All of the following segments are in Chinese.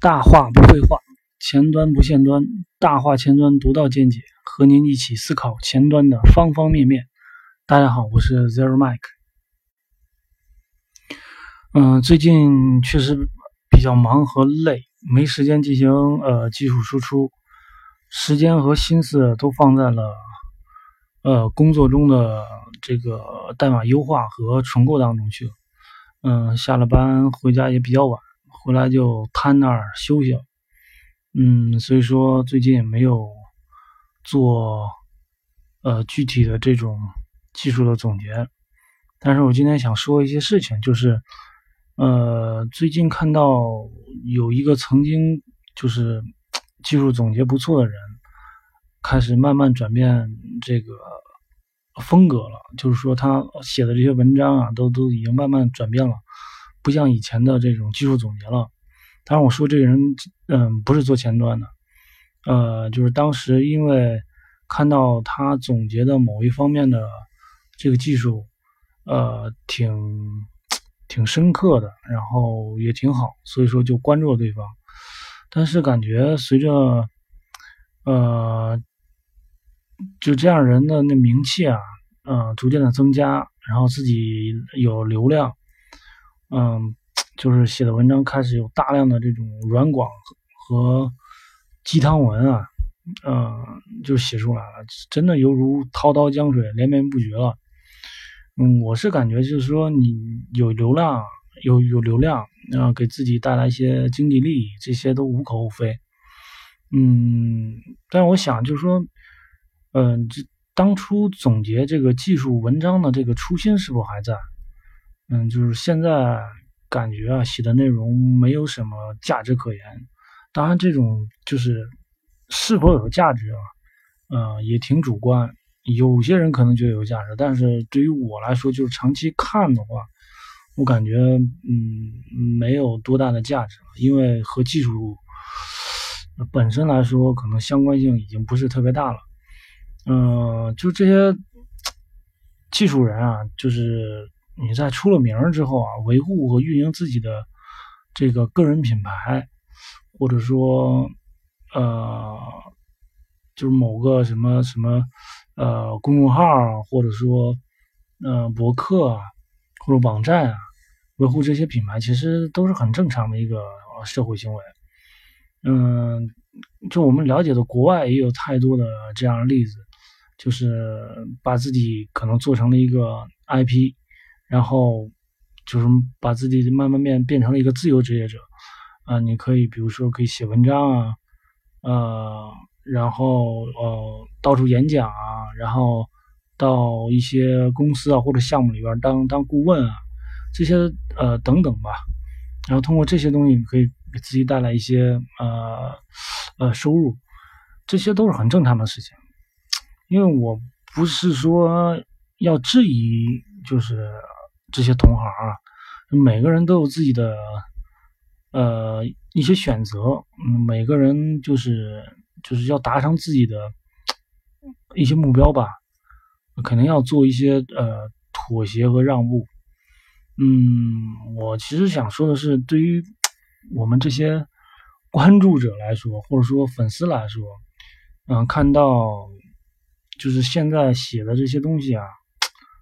大话不废话，前端不限端，大话前端独到见解，和您一起思考前端的方方面面。大家好，我是 Zero Mike。嗯，最近确实比较忙和累，没时间进行呃技术输出，时间和心思都放在了呃工作中的这个代码优化和重构当中去了。嗯，下了班回家也比较晚。回来就瘫那儿休息，嗯，所以说最近也没有做呃具体的这种技术的总结。但是我今天想说一些事情，就是呃最近看到有一个曾经就是 技术总结不错的人，开始慢慢转变这个风格了，就是说他写的这些文章啊，都都已经慢慢转变了。不像以前的这种技术总结了。当然，我说这个人，嗯，不是做前端的，呃，就是当时因为看到他总结的某一方面的这个技术，呃，挺挺深刻的，然后也挺好，所以说就关注了对方。但是感觉随着，呃，就这样人的那名气啊，嗯，逐渐的增加，然后自己有流量。嗯，就是写的文章开始有大量的这种软广和鸡汤文啊，嗯，就写出来了，真的犹如滔滔江水连绵不绝了。嗯，我是感觉就是说，你有流量，有有流量，然后给自己带来一些经济利益，这些都无可厚非。嗯，但我想就是说，嗯，这当初总结这个技术文章的这个初心是否还在？嗯，就是现在感觉啊，写的内容没有什么价值可言。当然，这种就是是否有价值啊，呃，也挺主观。有些人可能觉得有价值，但是对于我来说，就是长期看的话，我感觉嗯，没有多大的价值，因为和技术本身来说，可能相关性已经不是特别大了。嗯，就这些技术人啊，就是。你在出了名之后啊，维护和运营自己的这个个人品牌，或者说呃，就是某个什么什么呃公众号，或者说呃博客啊，或者网站啊，维护这些品牌，其实都是很正常的一个社会行为。嗯，就我们了解的国外也有太多的这样的例子，就是把自己可能做成了一个 IP。然后就是把自己慢慢变变成了一个自由职业者。啊，你可以比如说可以写文章啊，呃，然后呃到处演讲啊，然后到一些公司啊或者项目里边当当顾问啊，这些呃等等吧，然后通过这些东西你可以给自己带来一些呃呃收入，这些都是很正常的事情，因为我不是说要质疑，就是。这些同行啊，每个人都有自己的呃一些选择，嗯，每个人就是就是要达成自己的一些目标吧，肯定要做一些呃妥协和让步。嗯，我其实想说的是，对于我们这些关注者来说，或者说粉丝来说，嗯，看到就是现在写的这些东西啊。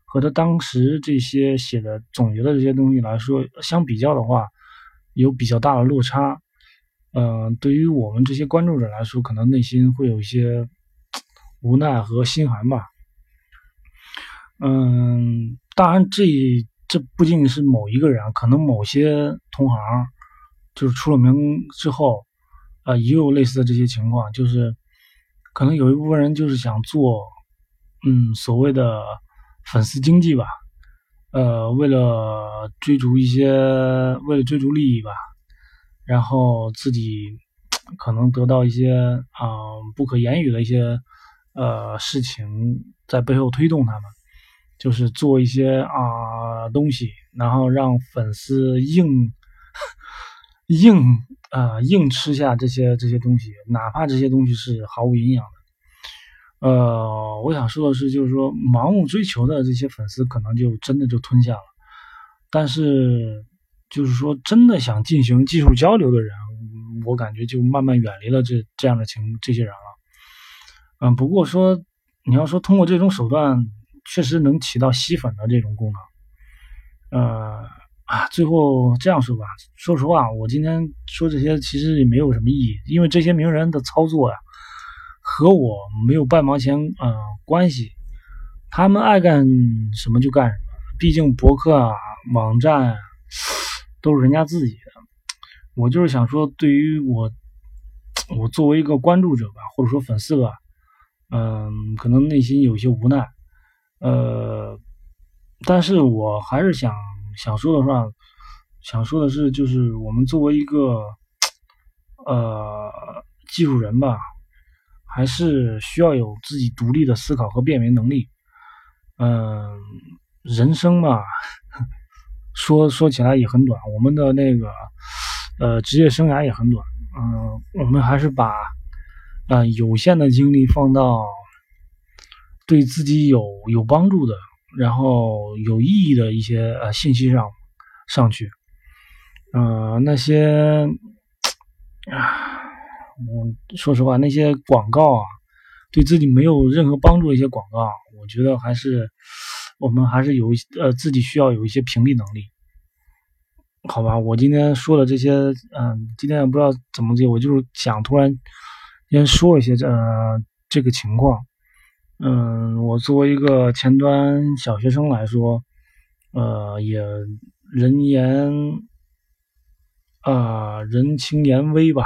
和他当时这些写的总结的这些东西来说相比较的话，有比较大的落差。嗯，对于我们这些关注者来说，可能内心会有一些无奈和心寒吧。嗯，当然，这这不仅仅是某一个人，可能某些同行就是出了名之后，啊，也有类似的这些情况，就是可能有一部分人就是想做，嗯，所谓的。粉丝经济吧，呃，为了追逐一些，为了追逐利益吧，然后自己可能得到一些啊不可言语的一些呃事情在背后推动他们，就是做一些啊东西，然后让粉丝硬 硬啊硬吃下这些这些东西，哪怕这些东西是毫无营养的。呃，我想说的是，就是说，盲目追求的这些粉丝，可能就真的就吞下了。但是，就是说，真的想进行技术交流的人，我感觉就慢慢远离了这这样的情这些人了。嗯，不过说你要说通过这种手段，确实能起到吸粉的这种功能。呃啊，最后这样说吧，说实话，我今天说这些其实也没有什么意义，因为这些名人的操作呀，和我没有半毛钱呃关系。他们爱干什么就干什么，毕竟博客啊、网站都是人家自己的。我就是想说，对于我，我作为一个关注者吧，或者说粉丝吧，嗯，可能内心有些无奈，呃，但是我还是想想说的话，想说的是，就是我们作为一个呃技术人吧，还是需要有自己独立的思考和辨别能力。嗯，人生嘛，说说起来也很短，我们的那个呃职业生涯也很短。嗯，我们还是把呃有限的精力放到对自己有有帮助的，然后有意义的一些呃信息上上去。嗯，那些啊，我说实话，那些广告啊。对自己没有任何帮助的一些广告，我觉得还是我们还是有一呃自己需要有一些屏蔽能力，好吧？我今天说的这些，嗯，今天也不知道怎么接，我就是想突然先说一些这这个情况，嗯，我作为一个前端小学生来说，呃，也人言啊人情言微吧。